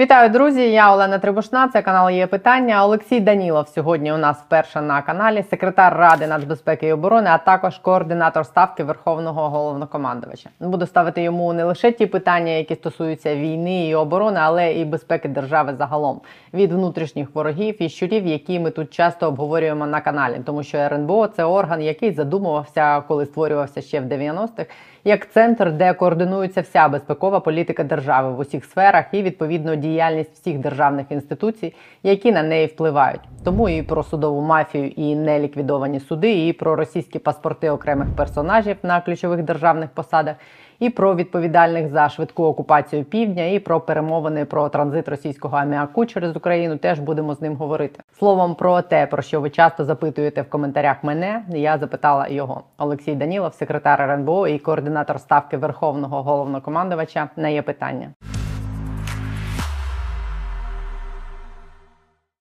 Вітаю, друзі! Я Олена Трибушна. Це канал є питання. Олексій Данілов сьогодні у нас вперше на каналі, секретар Ради нацбезпеки і оборони, а також координатор ставки Верховного головнокомандувача. Буду ставити йому не лише ті питання, які стосуються війни і оборони, але і безпеки держави загалом від внутрішніх ворогів і щурів, які ми тут часто обговорюємо на каналі, тому що РНБО це орган, який задумувався, коли створювався ще в 90-х, як центр, де координується вся безпекова політика держави в усіх сферах і відповідно діяльність всіх державних інституцій, які на неї впливають. Тому і про судову мафію, і неліквідовані суди, і про російські паспорти окремих персонажів на ключових державних посадах, і про відповідальних за швидку окупацію півдня, і про перемовини про транзит російського аміаку через Україну. Теж будемо з ним говорити. Словом про те, про що ви часто запитуєте в коментарях мене. Я запитала його. Олексій Данілов, секретар РНБО і координатор ставки Верховного головнокомандувача на є питання.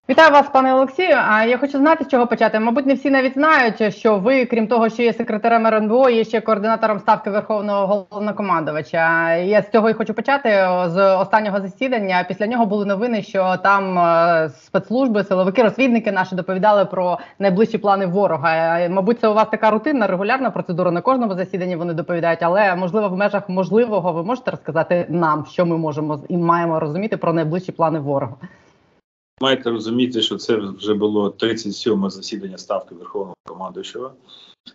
Вітаю вас, пане Олексію. А я хочу знати, з чого почати. Мабуть, не всі навіть знають, що ви, крім того, що є секретарем РНБО, є ще координатором ставки Верховного головнокомандувача. Я з цього і хочу почати з останнього засідання. Після нього були новини, що там е, спецслужби, силовики, розвідники наші доповідали про найближчі плани ворога. Е, Мабуть, це у вас така рутинна, регулярна процедура. На кожному засіданні вони доповідають, але можливо, в межах можливого ви можете розказати нам, що ми можемо і маємо розуміти про найближчі плани ворога. Маєте розуміти, що це вже було 37 засідання ставки Верховного командуючого.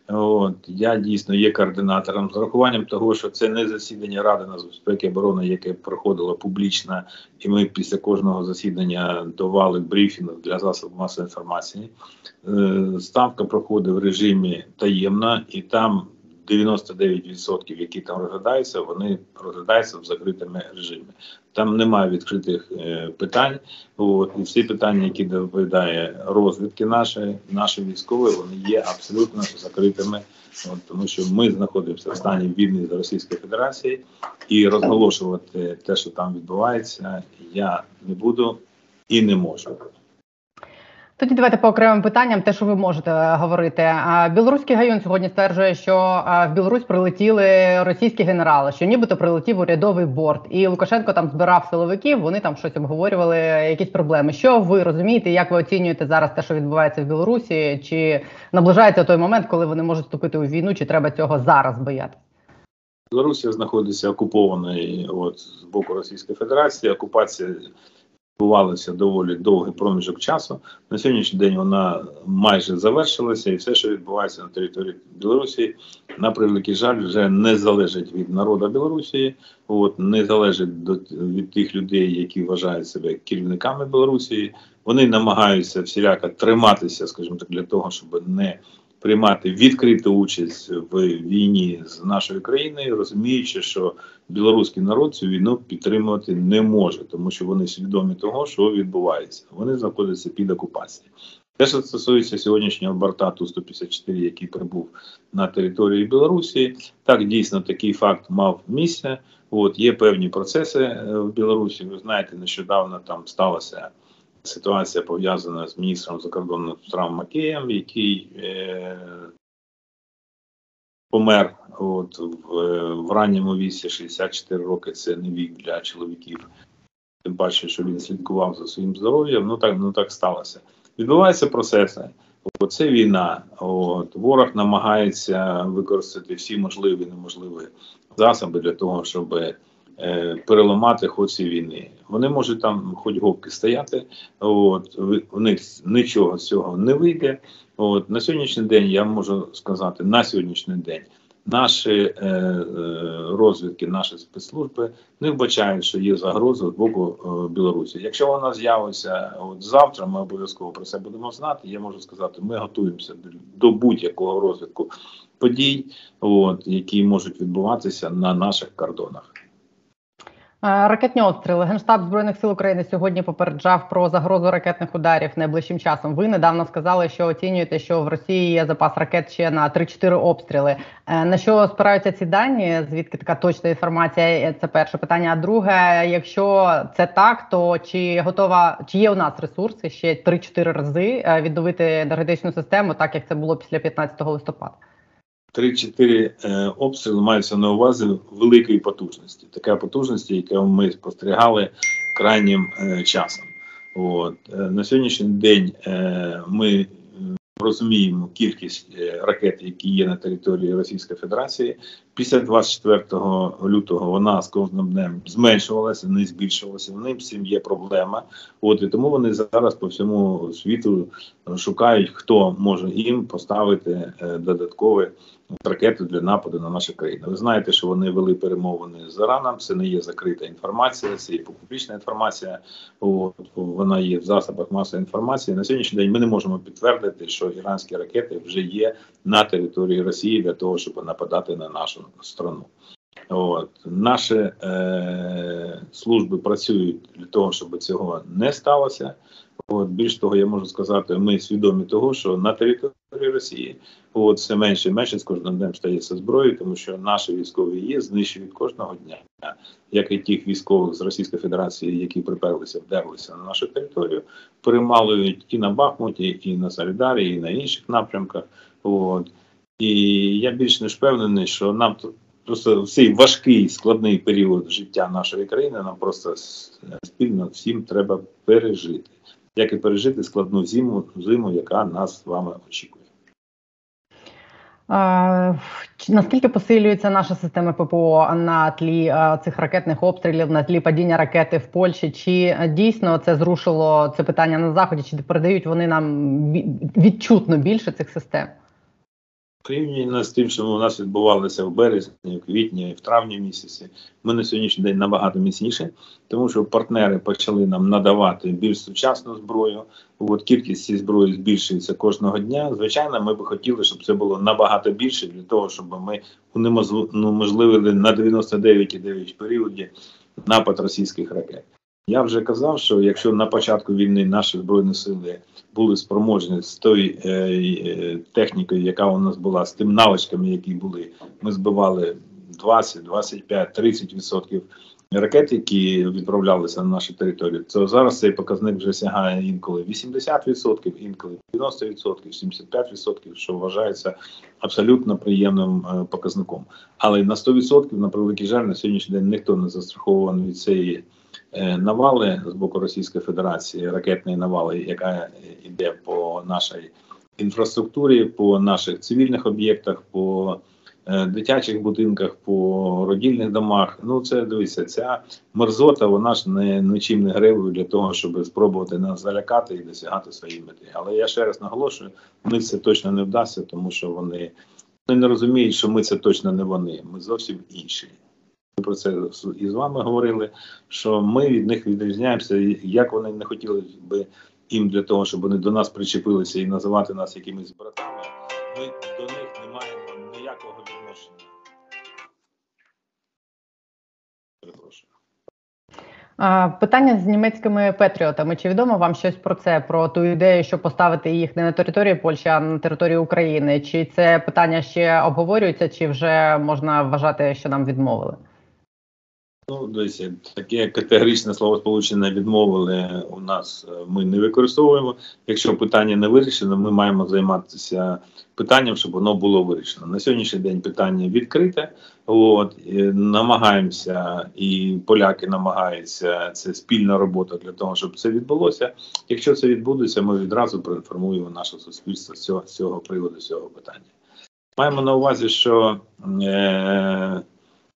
От я дійсно є координатором з урахуванням того, що це не засідання Ради нацбезпеки і оборони, яке проходило публічно, і ми після кожного засідання давали брифінг для засобів масової інформації. Е, Ставка проходить в режимі таємно, і там 99%, які там розглядаються, вони розглядаються в закритому режимі. Там немає відкритих е, питань. От, і всі питання, які доповідає розвідки наші, наші військові, вони є абсолютно закритими, от, тому що ми знаходимося в стані війни з Російською Федерацією, і розголошувати те, що там відбувається, я не буду і не можу. Тоді давайте по окремим питанням, те, що ви можете е, говорити. Білоруський гайон сьогодні стверджує, що в Білорусь прилетіли російські генерали, що нібито прилетів урядовий борт, і Лукашенко там збирав силовиків. Вони там щось обговорювали, якісь проблеми. Що ви розумієте? Як ви оцінюєте зараз те, що відбувається в Білорусі? Чи наближається той момент, коли вони можуть вступити у війну? Чи треба цього зараз боятися? Білорусія знаходиться окупованою от з боку Російської Федерації. Окупація відбувалася доволі довгий проміжок часу. На сьогоднішній день вона майже завершилася, і все, що відбувається на території Білорусі, на превеликий жаль, вже не залежить від народу Білорусі, от не залежить до від тих людей, які вважають себе керівниками Білорусі. Вони намагаються всіляко триматися, скажімо так, для того, щоб не приймати відкриту участь в війні з нашою країною, розуміючи, що білоруський народ цю війну підтримувати не може, тому що вони свідомі того, що відбувається. Вони знаходяться під окупацією. Те, що стосується сьогоднішнього борта Ту-154, який прибув на території Білорусі, так дійсно такий факт мав місце. От є певні процеси в Білорусі. Ви знаєте, нещодавно там сталося ситуація пов'язана з міністром закордонних справ Макеєм, який е, помер от, в, в ранньому віці 64 роки. Це не вік для чоловіків. Тим паче, що він слідкував за своїм здоров'ям. Ну так ну так сталося. Відбуваються процеси. Це війна. От, Ворог намагається використати всі можливі і неможливі засоби для того, щоб переламати ход цієї війни. Вони можуть там хоч гопки стояти, от у них нічого з цього не вийде. От на сьогоднішній день я можу сказати, на сьогоднішній день наші е, е, розвідки, наші спецслужби не вбачають, що є загроза з боку е, Білорусі. Якщо вона з'явиться от завтра, ми обов'язково про це будемо знати. Я можу сказати, ми готуємося до будь-якого розвитку подій, от які можуть відбуватися на наших кордонах. Е, ракетні обстріли Генштаб збройних сил України сьогодні попереджав про загрозу ракетних ударів найближчим часом. Ви недавно сказали, що оцінюєте, що в Росії є запас ракет ще на 3-4 обстріли. Е, на що спираються ці дані? Звідки така точна інформація? Е, це перше питання. А друге, якщо це так, то чи готова чи є у нас ресурси ще 3-4 рази відновити енергетичну систему, так як це було після 15 листопада? 3-4 е, обстріли маються на увазі великої потужності. Така потужності, яку ми спостерігали крайнім е, часом. От. Е, на сьогоднішній день ми розуміємо кількість ракет, які є на території Російської Федерації. Після 24 лютого вона з кожним днем зменшувалася, не збільшувалася. В них всім є проблема. От і тому вони зараз по всьому світу шукають, хто може їм поставити додаткові ракети для нападу на нашу країну. Ви знаєте, що вони вели перемовини з Іраном. Це не є закрита інформація, це є публічна інформація. Вона є в засобах масової інформації. На сьогоднішній день ми не можемо підтвердити, що іранські ракети вже є на території Росії для того, щоб нападати на нашу страну. От наші е, служби працюють для того, щоб цього не сталося. От більш того, я можу сказати, ми свідомі того, що на території Росії от все менше і менше з кожним днем стається зброєю, тому що наші військові є знищують кожного дня, як і тих військових з Російської Федерації, які приперлися, вдерлися на нашу територію, перемалують і на Бахмуті, і на Солідарі, і на інших напрямках. От і я більш не впевнений, що нам просто в цей важкий складний період життя нашої країни нам просто спільно всім треба пережити. Як і пережити складну зиму, зиму, яка нас з вами очікує. А, наскільки посилюється наша система ППО на тлі а, цих ракетних обстрілів, на тлі падіння ракети в Польщі? Чи дійсно це зрушило це питання на заході? Чи передають вони нам відчутно більше цих систем? Порівняно з тим, що у нас відбувалося в березні, в квітні, в травні місяці, ми на сьогоднішній день набагато міцніші, тому що партнери почали нам надавати більш сучасну зброю. От кількість цієї зброї збільшується кожного дня. Звичайно, ми би хотіли, щоб це було набагато більше для того, щоб ми унеможливили на 99,9 періоді напад російських ракет. Я вже казав, що якщо на початку війни наші збройні сили були спроможні з тою е, е, технікою, яка у нас була, з тим навичками, які були, ми збивали 20, 25, 30 відсотків ракет, які відправлялися на нашу територію. То зараз цей показник вже сягає інколи 80 відсотків, інколи 90 відсотків, 75 відсотків, що вважається абсолютно приємним е, показником. Але на 100 відсотків, на превеликий жаль, на сьогоднішній день ніхто не застрахований від цієї навали з боку Російської Федерації, ракетної навали, яка йде по нашій інфраструктурі, по наших цивільних об'єктах, по е, дитячих будинках, по родільних домах. Ну це дивіться, ця мерзота, вона ж не нічим не гребує для того, щоб спробувати нас залякати і досягати своєї мети. Але я ще раз наголошую, них це точно не вдасться, тому що вони, вони не розуміють, що ми це точно не вони. Ми зовсім інші. Про це і з вами говорили, що ми від них відрізняємося, як вони не хотіли би їм для того, щоб вони до нас причепилися і називати нас якимись братами. Ми до них не маємо ніякого відношення. Перепрошую. Питання з німецькими патріотами. Чи відомо вам щось про це? Про ту ідею, що поставити їх не на території Польщі, а на території України? Чи це питання ще обговорюється, чи вже можна вважати, що нам відмовили? Ну, дивіться, таке категоричне словосполучення відмовили у нас. е, Ми не використовуємо. Якщо питання не вирішено, ми маємо займатися питанням, щоб воно було вирішено. На сьогоднішній день питання відкрите. От і намагаємося, і поляки намагаються це спільна робота для того, щоб це відбулося. Якщо це відбудеться, ми відразу проінформуємо наше суспільство з цього, з цього приводу, з цього питання. Маємо на увазі, що е,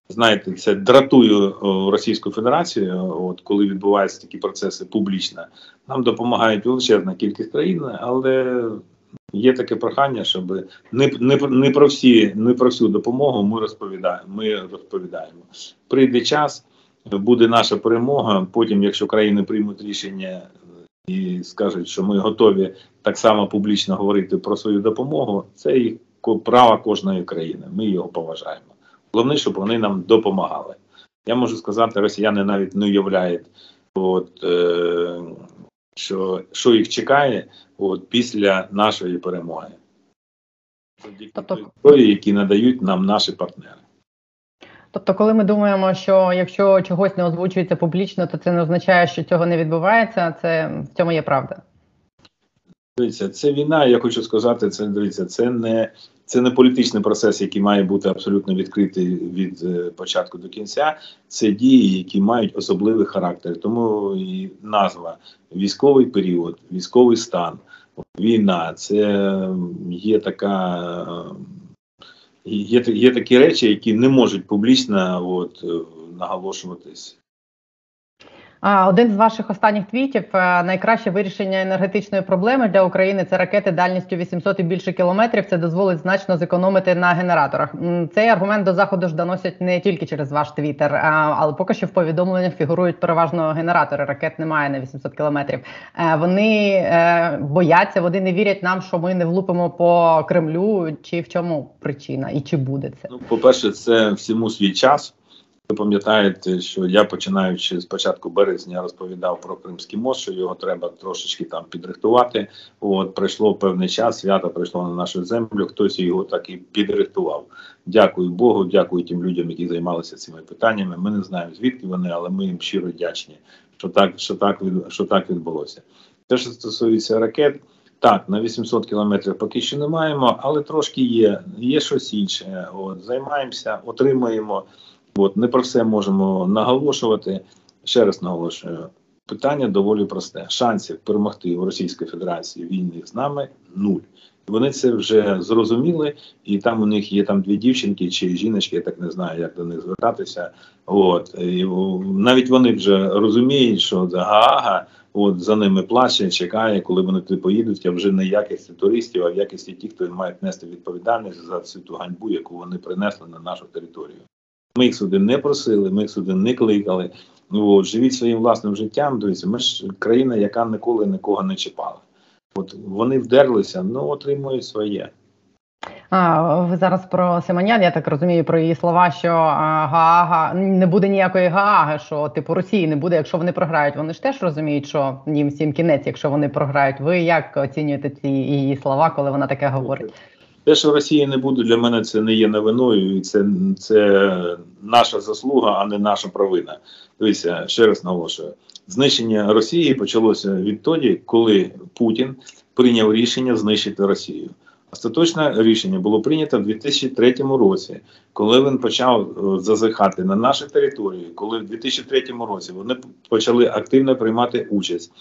знаєте, це дратує Російську Федерацію, от коли відбуваються такі процеси публічно. Нам допомагають величезна кількість країн, але є таке прохання, щоб не, не, не про всі, не про всю допомогу ми розповідаємо. Ми розповідаємо. Прийде час, буде наша перемога. Потім, якщо країни приймуть рішення і скажуть, що ми готові так само публічно говорити про свою допомогу, це ко- право кожної країни. Ми його поважаємо. Головне, щоб вони нам допомагали. Я можу сказати, росіяни навіть не уявляють, от, е, що, що їх чекає от, після нашої перемоги. Тобто- той які надають нам наші партнери. Тобто, коли ми думаємо, що якщо чогось не озвучується публічно, то це не означає, що цього не відбувається. Це в цьому є правда. Дивіться, це війна, я хочу сказати, це дивіться, це не Це не політичний процес, який має бути абсолютно відкритий від е, початку до кінця. Це дії, які мають особливий характер. Тому і назва військовий період, військовий стан, війна це є така. е, Є, є такі речі, які не можуть публічно от, наголошуватись. Один з ваших останніх твітів е, найкраще вирішення енергетичної проблеми для України це ракети дальністю 800 і більше кілометрів. Це дозволить значно зекономити на генераторах. Цей аргумент до заходу ж доносять не тільки через ваш твіттер, але поки що в повідомленнях фігурують переважно генератори. Ракет немає на 800 кілометрів. Е, Вони е, бояться, вони не вірять нам, що ми не влупимо по Кремлю. Чи в чому причина, і чи буде це? Ну, по-перше, це всьому свій час. Ви пам'ятаєте, що я починаючи з початку березня розповідав про Кримський мост, що його треба трошечки там підрихтувати. От пройшло певний час, свято прийшло на нашу землю. Хтось його так і підрихтував. Дякую Богу, дякую тим людям, які займалися цими питаннями. Ми не знаємо звідки вони, але ми їм щиро вдячні, що так, що так що так відбулося. Те, що стосується ракет. Так, на 800 кілометрів поки що не маємо, але трошки є. Є щось інше. От займаємося, отримуємо. От не про все можемо наголошувати. Ще раз наголошую. Питання доволі просте. Шансів перемогти в Російській Федерації війни з нами нуль. Вони це вже зрозуміли, і там у них є там дві дівчинки чи жіночки, я так не знаю, як до них звертатися. От і навіть вони вже розуміють, що Гаага от за ними плаче, чекає, коли вони туди поїдуть, а вже не в якості туристів, а в якості тих, хто мають нести відповідальність за всю ту ганьбу, яку вони принесли на нашу територію. Ми їх сюди не просили, ми їх сюди не кликали. Ну, от, живіть своїм власним життям. Дивіться, ми ж країна, яка ніколи нікого не чіпала. От вони вдерлися, ну отримують своє. А ви зараз про Симонян, я так розумію, про її слова, що Гаага не буде ніякої Гааги, що типу Росії не буде, якщо вони програють. Вони ж теж розуміють, що їм всім кінець, якщо вони програють. Ви як оцінюєте ці її слова, коли вона таке говорить? Те, що Росії не буде, для мене це не є новиною, і це, це наша заслуга, а не наша провина. Дивіться, ще раз наголошую. Знищення Росії почалося відтоді, коли Путін прийняв рішення знищити Росію. Остаточне рішення було прийнято в 2003 році, коли він почав е, зазихати на наші території, коли в 2003 році вони почали активно приймати участь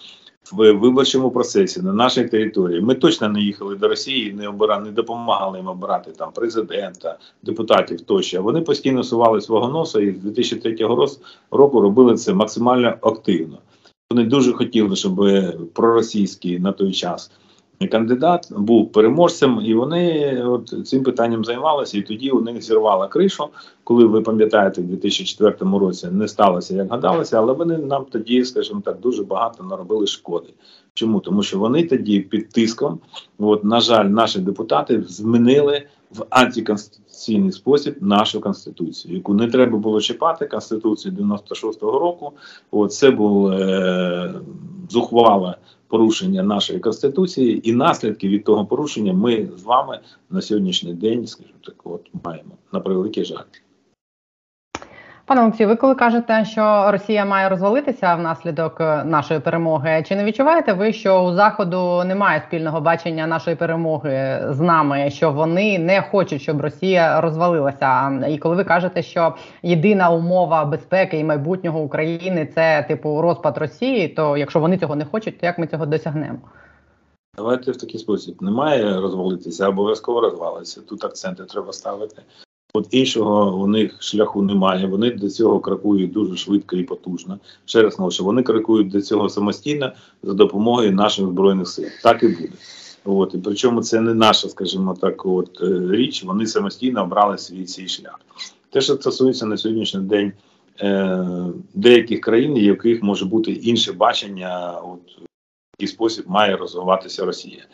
в виборчому процесі на нашій території. Ми точно не їхали до Росії, не обирали, не допомагали їм обирати там президента, депутатів тощо. Вони постійно сували свого носа і з 2003 роз- року робили це максимально активно. Вони дуже хотіли, щоб проросійські на той час кандидат був переможцем, і вони от цим питанням займалися. І тоді у них зірвала кришу. Коли ви пам'ятаєте, в 2004 році не сталося, як гадалося, але вони нам тоді, скажімо так, дуже багато наробили шкоди. Чому? Тому що вони тоді під тиском, от, на жаль, наші депутати змінили в антиконституційний спосіб нашу конституцію, яку не треба було чіпати. Конституцію 96-го року. От це було е, зухвале порушення нашої конституції, і наслідки від того порушення ми з вами на сьогоднішній день, скажімо так, от маємо на превеликий жаль. Пане Олексію, ви коли кажете, що Росія має розвалитися внаслідок е, нашої перемоги, чи не відчуваєте ви, що у заходу немає спільного бачення нашої перемоги з нами, що вони не хочуть, щоб Росія розвалилася? І коли ви кажете, що єдина умова безпеки і майбутнього України це типу розпад Росії, то якщо вони цього не хочуть, то як ми цього досягнемо? Давайте в такий спосіб. Немає розвалитися, обов'язково розвалиться. Тут акценти треба ставити. От іншого у них шляху немає. Вони до цього крокують дуже швидко і потужно. Ще раз наголошую, вони крокують до цього самостійно за допомогою наших збройних сил. Так і буде. От і причому це не наша, скажімо так, от е, річ. Вони самостійно обрали свій цей шлях. Те, що стосується на сьогоднішній день е, деяких країн, в яких може бути інше бачення, от який спосіб має розвиватися Росія.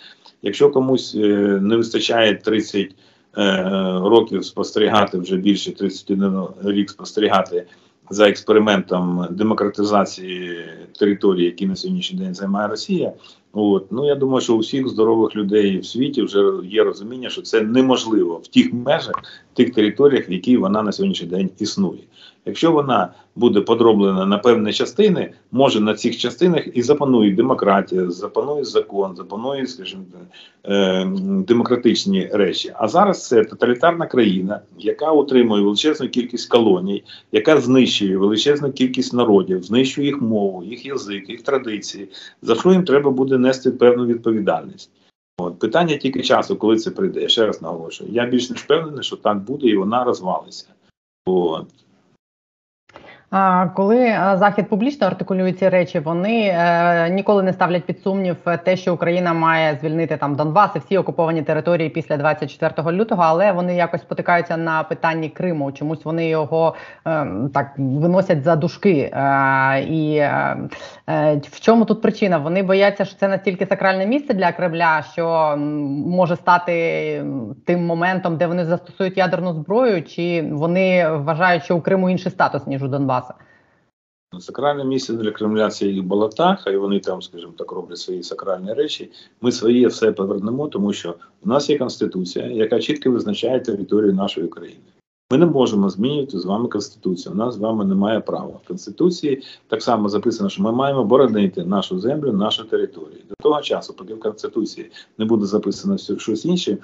Якщо комусь е, не вистачає 30 е, років спостерігати вже більше 31 рік спостерігати за експериментом демократизації території, які на сьогоднішній день займає Росія, От ну я думаю, що у всіх здорових людей в світі вже є розуміння, що це неможливо в тих межах, тих територіях, в які вона на сьогоднішній день існує. Якщо вона буде подроблена на певні частини, може на цих частинах і запанує демократія, запанує закон, запанує, скажімо, е, демократичні речі. А зараз це тоталітарна країна, яка утримує величезну кількість колоній, яка знищує величезну кількість народів, знищує їх мову, їх язик, їх традиції. За що їм треба буде нести певну відповідальність? От питання тільки часу, коли це прийде. Я ще раз наголошую. Я більш не впевнений, що так буде, і вона розвалиться. От. Коли е, захід публічно артикулює ці речі, вони е, ніколи не ставлять під сумнів те, що Україна має звільнити там Донбас і всі окуповані території після 24 лютого, але вони якось спотикаються на питанні Криму. Чомусь вони його е, так виносять за дужки. Е, і е, е, в чому тут причина? Вони бояться, що це настільки сакральне місце для Кремля, що може стати тим моментом, де вони застосують ядерну зброю, чи вони вважають, що у Криму інший статус ніж у Донбаса? Сакральне місце для Кремля це їх болота, хай вони там, скажімо так, роблять свої сакральні речі. Ми своє все повернемо, тому що у нас є конституція, яка чітко визначає територію нашої країни. Ми не можемо змінювати з вами конституцію. У нас з вами немає права. В конституції так само записано, що ми маємо боронити нашу землю, нашу територію. До того часу, поки в конституції не буде записано щось інше,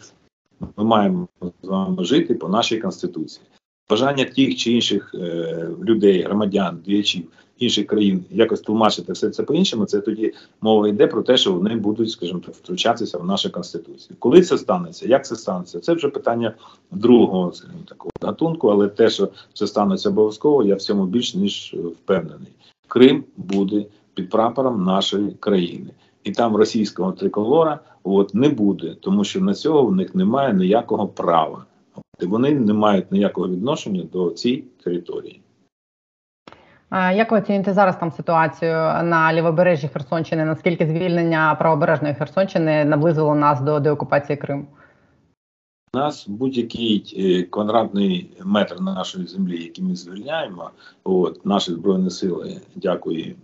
ми маємо з вами жити по нашій конституції. Бажання тих чи інших е, людей, громадян, діячів інших країн якось тлумачити все це по-іншому, це тоді мова йде про те, що вони будуть, скажімо так, втручатися в нашу конституцію. Коли це станеться, як це станеться, це вже питання другого скажімо, такого гатунку, але те, що це станеться обов'язково, я в цьому більш ніж впевнений. Крим буде під прапором нашої країни. І там російського триколора от не буде, тому що на цього в них немає ніякого права. І вони не мають ніякого відношення до цієї території. А Як ви оцінюєте зараз там ситуацію на лівобережжі Херсонщини? Наскільки звільнення правобережної Херсонщини наблизило нас до деокупації Криму? У нас будь-який е, квадратний метр нашої землі, який ми звільняємо, от наші збройні сили, дякую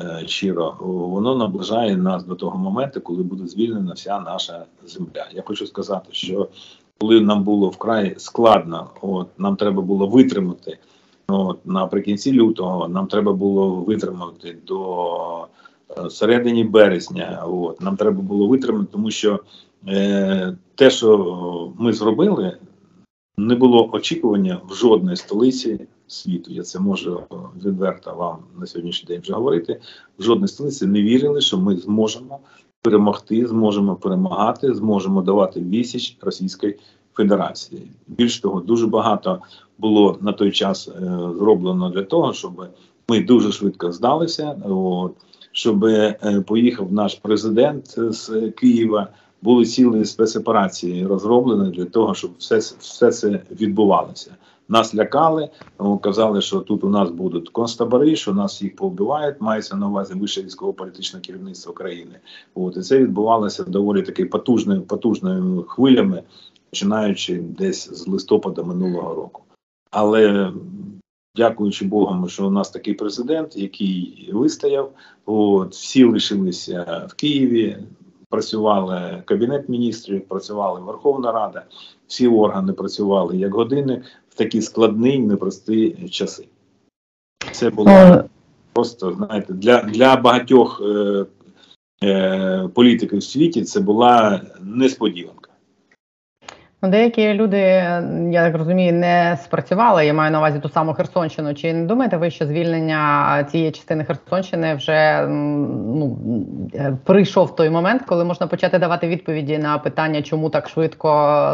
е, щиро, воно наближає нас до того моменту, коли буде звільнена вся наша земля. Я хочу сказати, що коли нам було вкрай складно, от нам треба було витримати. От наприкінці лютого нам треба було витримати до е, середині березня. От нам треба було витримати, тому що е, те, що ми зробили, не було очікування в жодної столиці світу. Я це можу відверто вам на сьогоднішній день вже говорити. В жодній столиці не вірили, що ми зможемо перемогти, зможемо перемагати, зможемо давати вісіч Російської Федерації. Більш того, дуже багато було на той час е, зроблено для того, щоб ми дуже швидко здалися. От, щоб е, поїхав наш президент з Києва. Були цілі спецоперації розроблені для того, щоб все, все це відбувалося. Нас лякали, казали, що тут у нас будуть концтабори, що нас їх повбивають. Мається на увазі вище військово-політичне керівництво країни. От і це відбувалося доволі таки потужними потужними хвилями, починаючи десь з листопада минулого року. Але дякуючи Богу, що у нас такий президент, який вистояв, от всі лишилися в Києві. Працювали кабінет міністрів, працювали Верховна Рада, всі органи працювали як годинник в такі складні, непрості часи. Це було просто знаєте, для для багатьох е, е, політиків в світі це була несподіванка. Ну, деякі люди, я так розумію, не спрацювали. Я маю на увазі ту саму Херсонщину. Чи не думаєте ви, що звільнення цієї частини Херсонщини вже ну прийшов той момент, коли можна почати давати відповіді на питання, чому так швидко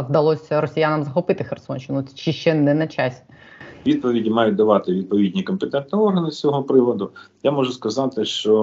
вдалося росіянам захопити Херсонщину, чи ще не на часі? Відповіді мають давати відповідні компетентні органи з цього приводу. Я можу сказати, що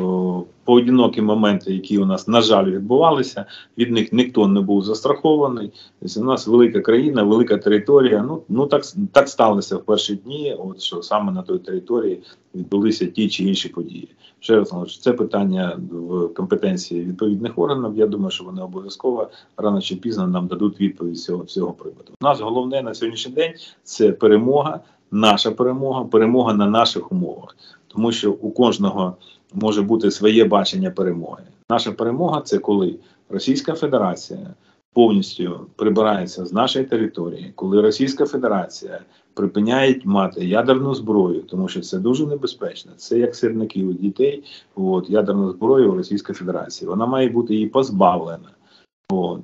о, поодинокі моменти, які у нас на жаль відбувалися, від них ніхто не був застрахований. Тобто у нас велика країна, велика територія. Ну ну так так сталося в перші дні. От що саме на той території відбулися ті чи інші події. Ще раз це питання в компетенції відповідних органів. Я думаю, що вони обов'язково рано чи пізно нам дадуть відповідь з цього приводу. У нас головне на сьогоднішній день це перемога, наша перемога, перемога на наших умовах. тому що у кожного може бути своє бачення перемоги. Наша перемога це коли Російська Федерація повністю прибирається з нашої території, коли Російська Федерація припиняє мати ядерну зброю, тому що це дуже небезпечно. Це як сирники у дітей. От ядерну зброю Російської Федерації. Вона має бути її позбавлена.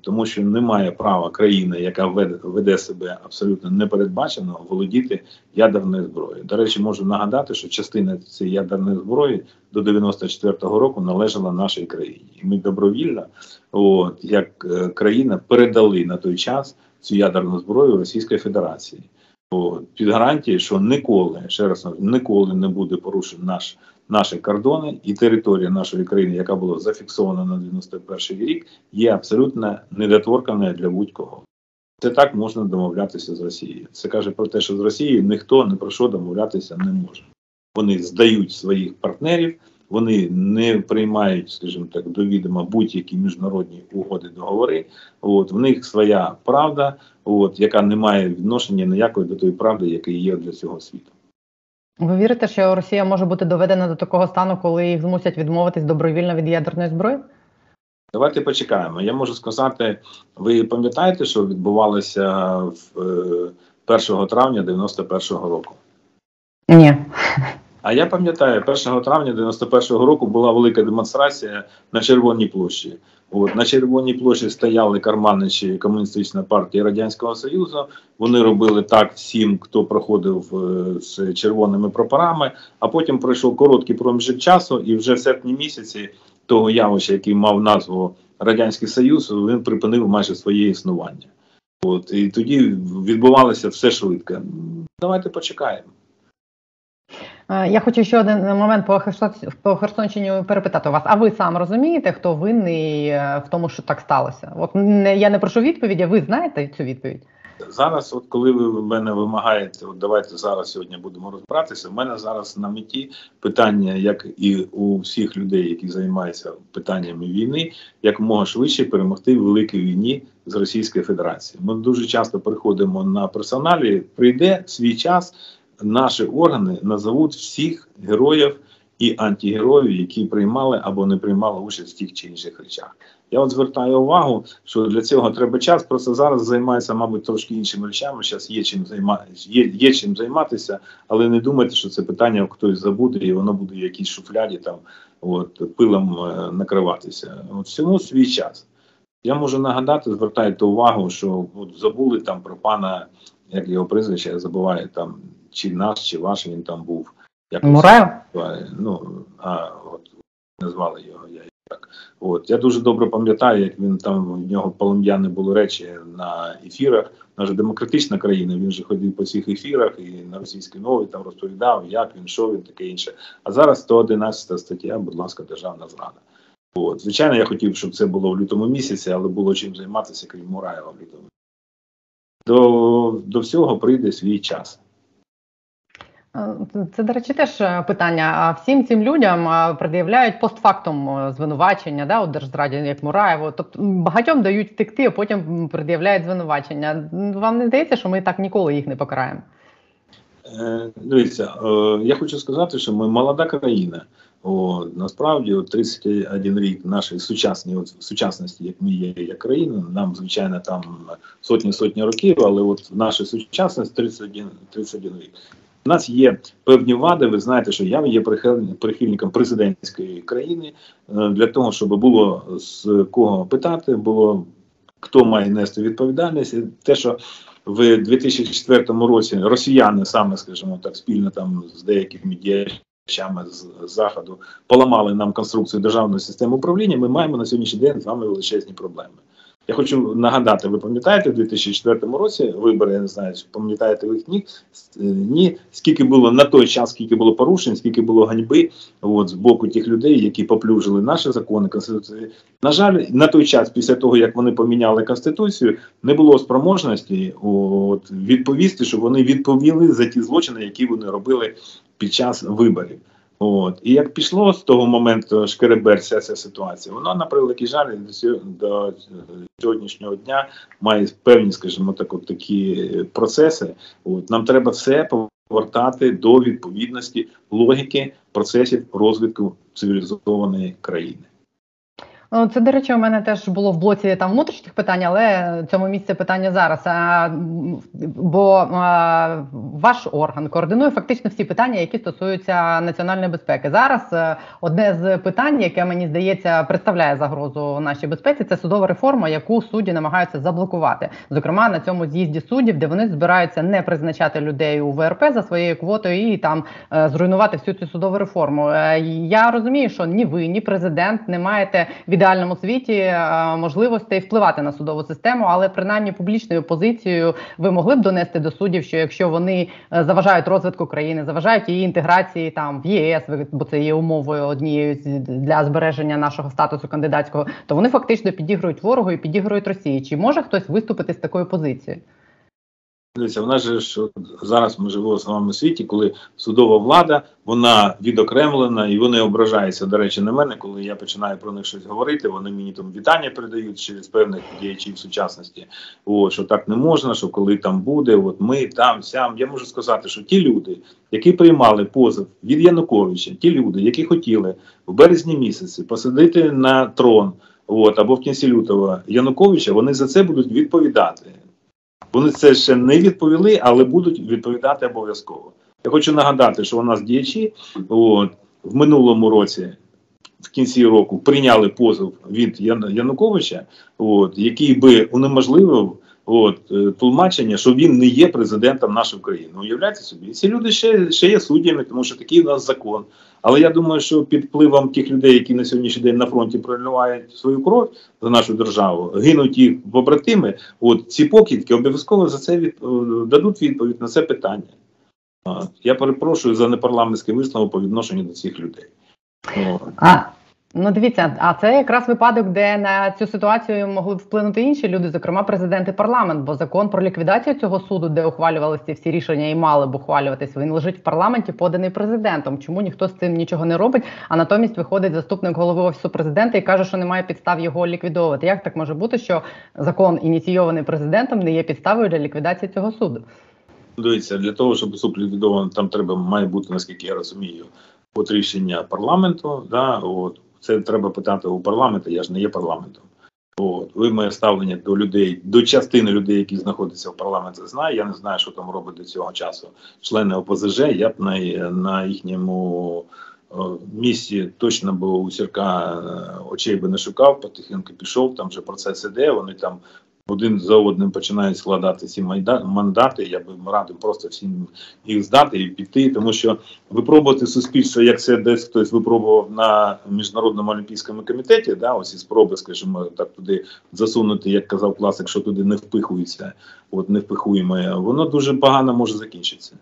Тому що немає права країни, яка веде, веде себе абсолютно непередбачено, володіти ядерною зброєю. До речі, можу нагадати, що частина цієї ядерної зброї до 94-го року належала нашій країні. І ми добровільно, от, як е, країна, передали на той час цю ядерну зброю Російської Федерації. От, під гарантією, що ніколи, ще раз ніколи не буде порушен наш, наші кордони і територія нашої країни, яка була зафіксована на 91 рік, є абсолютно недоторканою для будь-кого. Це так можна домовлятися з Росією. Це каже про те, що з Росією ніхто не про що домовлятися не може. Вони здають своїх партнерів, вони не приймають, скажімо так, до відома будь-які міжнародні угоди, договори. От в них своя правда, от яка не має відношення ніякої до тої правди, яка є для цього світу. Ви вірите, що Росія може бути доведена до такого стану, коли їх змусять відмовитись добровільно від ядерної зброї? Давайте почекаємо. Я можу сказати, ви пам'ятаєте, що відбувалося в е, 1 травня 91-го року? Ні. А я пам'ятаю, 1 травня 91-го року була велика демонстрація на Червоній площі. От на Червоній площі стояли карманичі Комуністична партія Радянського Союзу. Вони робили так всім, хто проходив е, з червоними прапорами. А потім пройшов короткий проміжок часу, і вже в серпні місяці того явища, який мав назву Радянський Союз, він припинив майже своє існування. От і тоді відбувалося все швидко. Давайте почекаємо. Е, Я хочу ще один момент по по Херсонщині перепитати вас. А ви сам розумієте, хто винний е, в тому, що так сталося? От не я не прошу відповіді, ви знаєте цю відповідь? Зараз, от коли ви мене вимагаєте, от давайте зараз сьогодні будемо розбиратися. У мене зараз на меті питання, як і у всіх людей, які займаються питаннями війни, як мога швидше перемогти в великій війні з Російською Федерацією. Ми дуже часто приходимо на персоналі. Прийде свій час, наші органи назовуть всіх героїв і антигероїв, які приймали або не приймали участь в тих чи інших речах. Я от звертаю увагу, що для цього треба час. Просто зараз займається, мабуть, трошки іншими речами. Зараз є чим займатися, є, є чим займатися, але не думайте, що це питання хтось забуде, і воно буде в якійсь шуфляді там от пилом е, накриватися. От всьому свій час. Я можу нагадати, звертайте увагу, що от забули там про пана, як його прізвище, я забуваю там, чи наш, чи ваш він там був. Якось Мураєв? Ну, а от назвали його я так. От я дуже добре пам'ятаю, як він там в нього полум'яне було речі на ефірах. Наша демократична країна. Він же ходив по цих ефірах і на російській мові там розповідав, як він, що він, таке інше. А зараз 111 стаття, будь ласка, державна зрада. От звичайно, я хотів, щоб це було в лютому місяці, але було чим займатися, крім Мураєва в лютому. До, до всього прийде свій час. Е, Це, до речі, теж е, питання. Всім цим людям е, пред'являють постфактум звинувачення да, у держзраді, як Мураєву. Тобто багатьом дають втекти, а потім пред'являють звинувачення. Вам не здається, що ми так ніколи їх не покараємо? Е, Дивіться, е, я хочу сказати, що ми молода країна. О, насправді, от 31 рік нашої сучасної от, сучасності, як ми є як країна, нам звичайно там сотні сотні років, але от наша сучасність 31, 31 рік. У нас є певні вади. Ви знаєте, що я є прихиль- прихильником президентської країни е, для того, щоб було з кого питати, було хто має нести відповідальність. І Те, що в 2004 році росіяни саме, скажімо так, спільно там з деякими діячами з заходу поламали нам конструкцію державної системи управління. Ми маємо на сьогоднішній день з вами величезні проблеми. Я хочу нагадати, ви пам'ятаєте, в 2004 році вибори, я не знаю, пам'ятаєте ви їх ні, е, ні, скільки було на той час, скільки було порушень, скільки було ганьби от, з боку тих людей, які поплюжили наші закони, конституції. На жаль, на той час, після того як вони поміняли конституцію, не було спроможності от, відповісти, що вони відповіли за ті злочини, які вони робили під час виборів. От. І як пішло з того моменту шкеребер вся ця ситуація, воно на превеликий жаль до, до сьогоднішнього дня має певні, скажімо так, от такі процеси. От. Нам треба все повертати до відповідності логіки процесів розвитку цивілізованої країни. Ну, Це, до речі, у мене теж було в блоці там внутрішніх питань, але цьому місце питання зараз. А, бо а, ваш орган координує фактично всі питання, які стосуються національної безпеки. Зараз е, одне з питань, яке мені здається представляє загрозу нашій безпеці, це судова реформа, яку судді намагаються заблокувати. Зокрема, на цьому з'їзді суддів, де вони збираються не призначати людей у ВРП за своєю квотою і там е, зруйнувати всю цю судову реформу. Е, Я розумію, що ні ви, ні президент не маєте в ідеальному світі е, можливостей впливати на судову систему, але принаймні публічною позицією ви могли б донести до суддів, що якщо вони е, заважають розвитку країни, заважають її інтеграції там в ЄС, бо це є умовою однією для збереження нашого статусу кандидатського, то вони фактично підігрують ворогу і підігрують Росії. Чи може хтось виступити з такою позицією? Дивіться, вона же що зараз ми живемо в самому світі, коли судова влада вона відокремлена і вони ображаються. До речі, на мене, коли я починаю про них щось говорити. Вони мені там вітання передають через певних діячів сучасності. О, що так не можна, що коли там буде, от ми там, сям. Я можу сказати, що ті люди, які приймали позов від Януковича, ті люди, які хотіли в березні місяці посадити на трон, от або в кінці лютого Януковича, вони за це будуть відповідати. Вони це ще не відповіли, але будуть відповідати обов'язково. Я хочу нагадати, що у нас діячі от, в минулому році, в кінці року, прийняли позов від Ян- Януковича, от, який би унеможливив от, е, тлумачення, що він не є президентом нашої країни. Уявляєте собі, ці люди ще, ще є суддями, тому що такий у нас закон. Але я думаю, що під впливом тих людей, які на сьогоднішній день на фронті проливають свою кров за нашу державу, гинуть їх побратими, От ці покидьки обов'язково за це від, е, дадуть відповідь на це питання. Я перепрошую за непарламентський висновок по відношенню до цих людей. А ну дивіться, а це якраз випадок, де на цю ситуацію могли б вплинути інші люди, зокрема президент і парламент. Бо закон про ліквідацію цього суду, де ухвалювалися всі рішення і мали б ухвалюватись, він лежить в парламенті, поданий президентом. Чому ніхто з цим нічого не робить? А натомість виходить заступник голови офісу президента і каже, що немає підстав його ліквідовувати. Як так може бути, що закон ініційований президентом не є підставою для ліквідації цього суду? Дивіться, для того, щоб суд ліквідований, там треба має бути, наскільки я розумію, от рішення парламенту. Да, от, це треба питати у парламенту, я ж не є парламентом. От, ви моє ставлення до людей, до частини людей, які знаходяться в парламенті, знаю. Я не знаю, що там робить до цього часу члени ОПЗЖ. Я б на, на їхньому місці точно би у Сірка е, очей би не шукав, потихеньку пішов, там вже процес іде, вони там один за одним починають складати ці мандати. Я би радив просто всім їх здати і піти, тому що випробувати суспільство, як це десь хтось випробував на міжнародному олімпійському комітеті, да, ось ці спроби, скажімо, так туди засунути, як казав класик, що туди не впихується, от не впихуємо, воно дуже погано може закінчитися.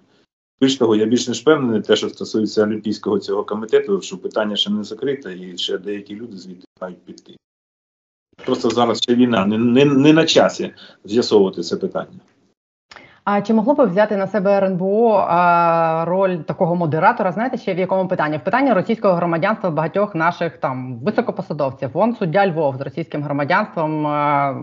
Більш того, я більш ніж впевнений, те, що стосується олімпійського цього комітету, що питання ще не закрите, і ще деякі люди звідти мають піти. Просто зараз ще війна, не, не, не на часі з'ясовувати це питання. А чи могло би взяти на себе РНБО а, роль такого модератора? Знаєте, ще в якому питанні? В питанні російського громадянства багатьох наших там високопосадовців. Вон суддя Львов з російським громадянством а,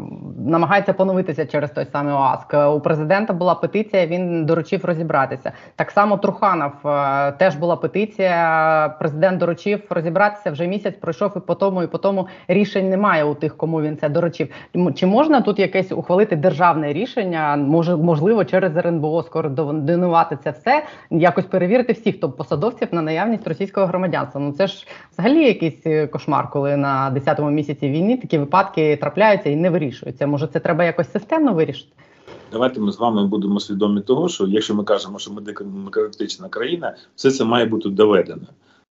намагається поновитися через той самий ОАСК. У президента була петиція, він доручив розібратися. Так само Труханов а, теж була петиція. Президент доручив розібратися вже місяць. Пройшов і по тому, і по тому рішень немає у тих, кому він це доручив. Чи можна тут якесь ухвалити державне рішення? Може, можливо, через РНБО скоординувати це все, якось перевірити всіх топ посадовців на наявність російського громадянства. Ну це ж взагалі якийсь е, кошмар, коли на 10-му місяці війни такі випадки трапляються і не вирішуються. Може, це треба якось системно вирішити? Давайте ми з вами будемо свідомі того, що якщо ми кажемо, що ми демократична країна, все це має бути доведено.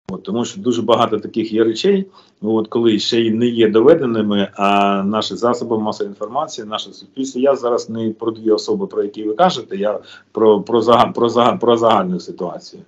От, тому що дуже багато таких є речей, от, коли ще й не є доведеними, а наші засоби масової інформації, наше суспільство. Я зараз не про дві особи, про які ви кажете, я про, про, загал, про, загал, про загальну ситуацію.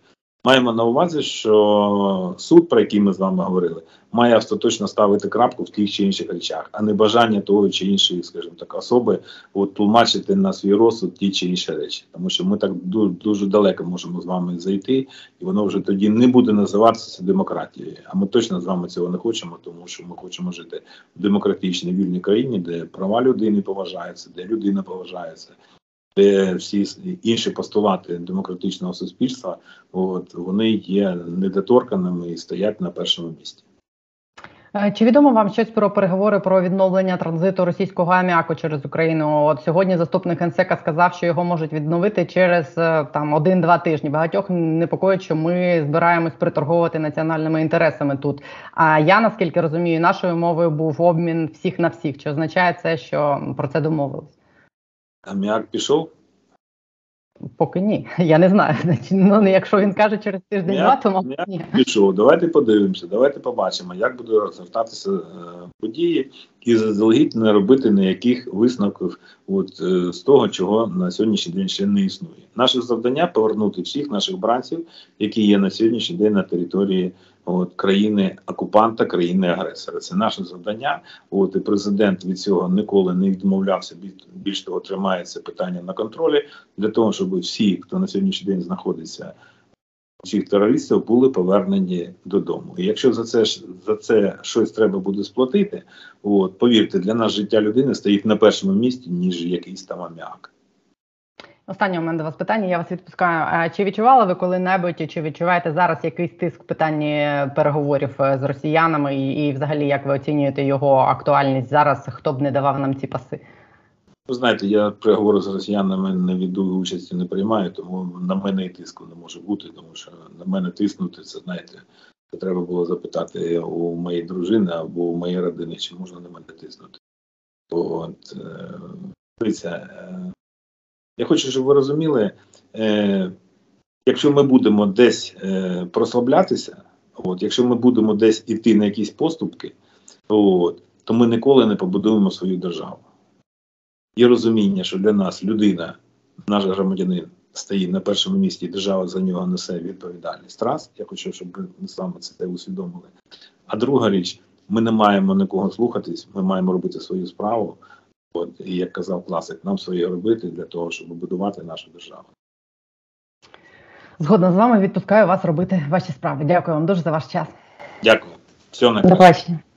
Маємо на увазі, що суд, про який ми з вами говорили, має остаточно ставити крапку в тих чи інших речах, а не бажання того чи іншої, скажімо так, особи от тлумачити на свій розсуд ті чи інші речі. Тому що ми так дуже, дуже далеко можемо з вами зайти, і воно вже тоді не буде називатися демократією. А ми точно з вами цього не хочемо, тому що ми хочемо жити в демократичній вільній країні, де права людини поважаються, де людина поважається. Де всі інші постулати демократичного суспільства, от вони є недоторканими і стоять на першому місці. Е, Чи відомо вам щось про переговори про відновлення транзиту російського аміаку через Україну? От сьогодні заступник генсека сказав, що його можуть відновити через е, там один-два тижні. Багатьох непокоїть, що ми збираємось приторговувати національними інтересами тут. А я наскільки розумію, нашою мовою був обмін всіх на всіх. Чи означає це, що про це домовились? Аміак пішов. Поки ні. Я не знаю. Ну якщо він каже через тиждень-два, то мабуть, ні. пішов. Давайте подивимося, давайте побачимо, як буде розгортатися е, події, і заздалегідь не робити ніяких висновків от, е, з того, чого на сьогоднішній день ще не існує. Наше завдання повернути всіх наших бранців, які є на сьогоднішній день на території от, країни окупанта, країни агресора. Це наше завдання. От і президент від цього ніколи не відмовлявся. Більш того, тримає це питання на контролі для того, щоб всі, хто на сьогоднішній день знаходиться всіх терористів були повернені додому. І якщо за це за це щось треба буде сплатити, от повірте, для нас життя людини стоїть на першому місці, ніж якийсь там аміак. Останнє у мене до вас питання. Я вас відпускаю. Чи відчували ви коли-небудь, чи відчуваєте зараз якийсь тиск в питанні переговорів е, з росіянами, і, і взагалі як ви оцінюєте його актуальність зараз? Хто б не давав нам ці паси? Ви знаєте, я переговори з росіянами не веду участі не приймаю, тому на мене і тиску не може бути, тому що на мене тиснути це знаєте. Це треба було запитати у моєї дружини або у моєї родини, чи можна на мене тиснути. От, е, дивіться, е, я хочу, щоб ви розуміли, е, якщо ми будемо десь е, прослаблятися, от, якщо ми будемо десь іти на якісь поступки, от, то ми ніколи не побудуємо свою державу. Є розуміння, що для нас людина, наш громадянин, стоїть на першому місці, і держава за нього несе відповідальність. Раз, я хочу, щоб ви саме це усвідомили. А друга річ, ми не маємо нікого слухатись, ми маємо робити свою справу. От, і як казав класик, нам своє робити для того, щоб будувати нашу державу. Згодна з вами відпускаю вас робити ваші справи. Дякую вам дуже за ваш час. Дякую. Всього найкраще. побачення.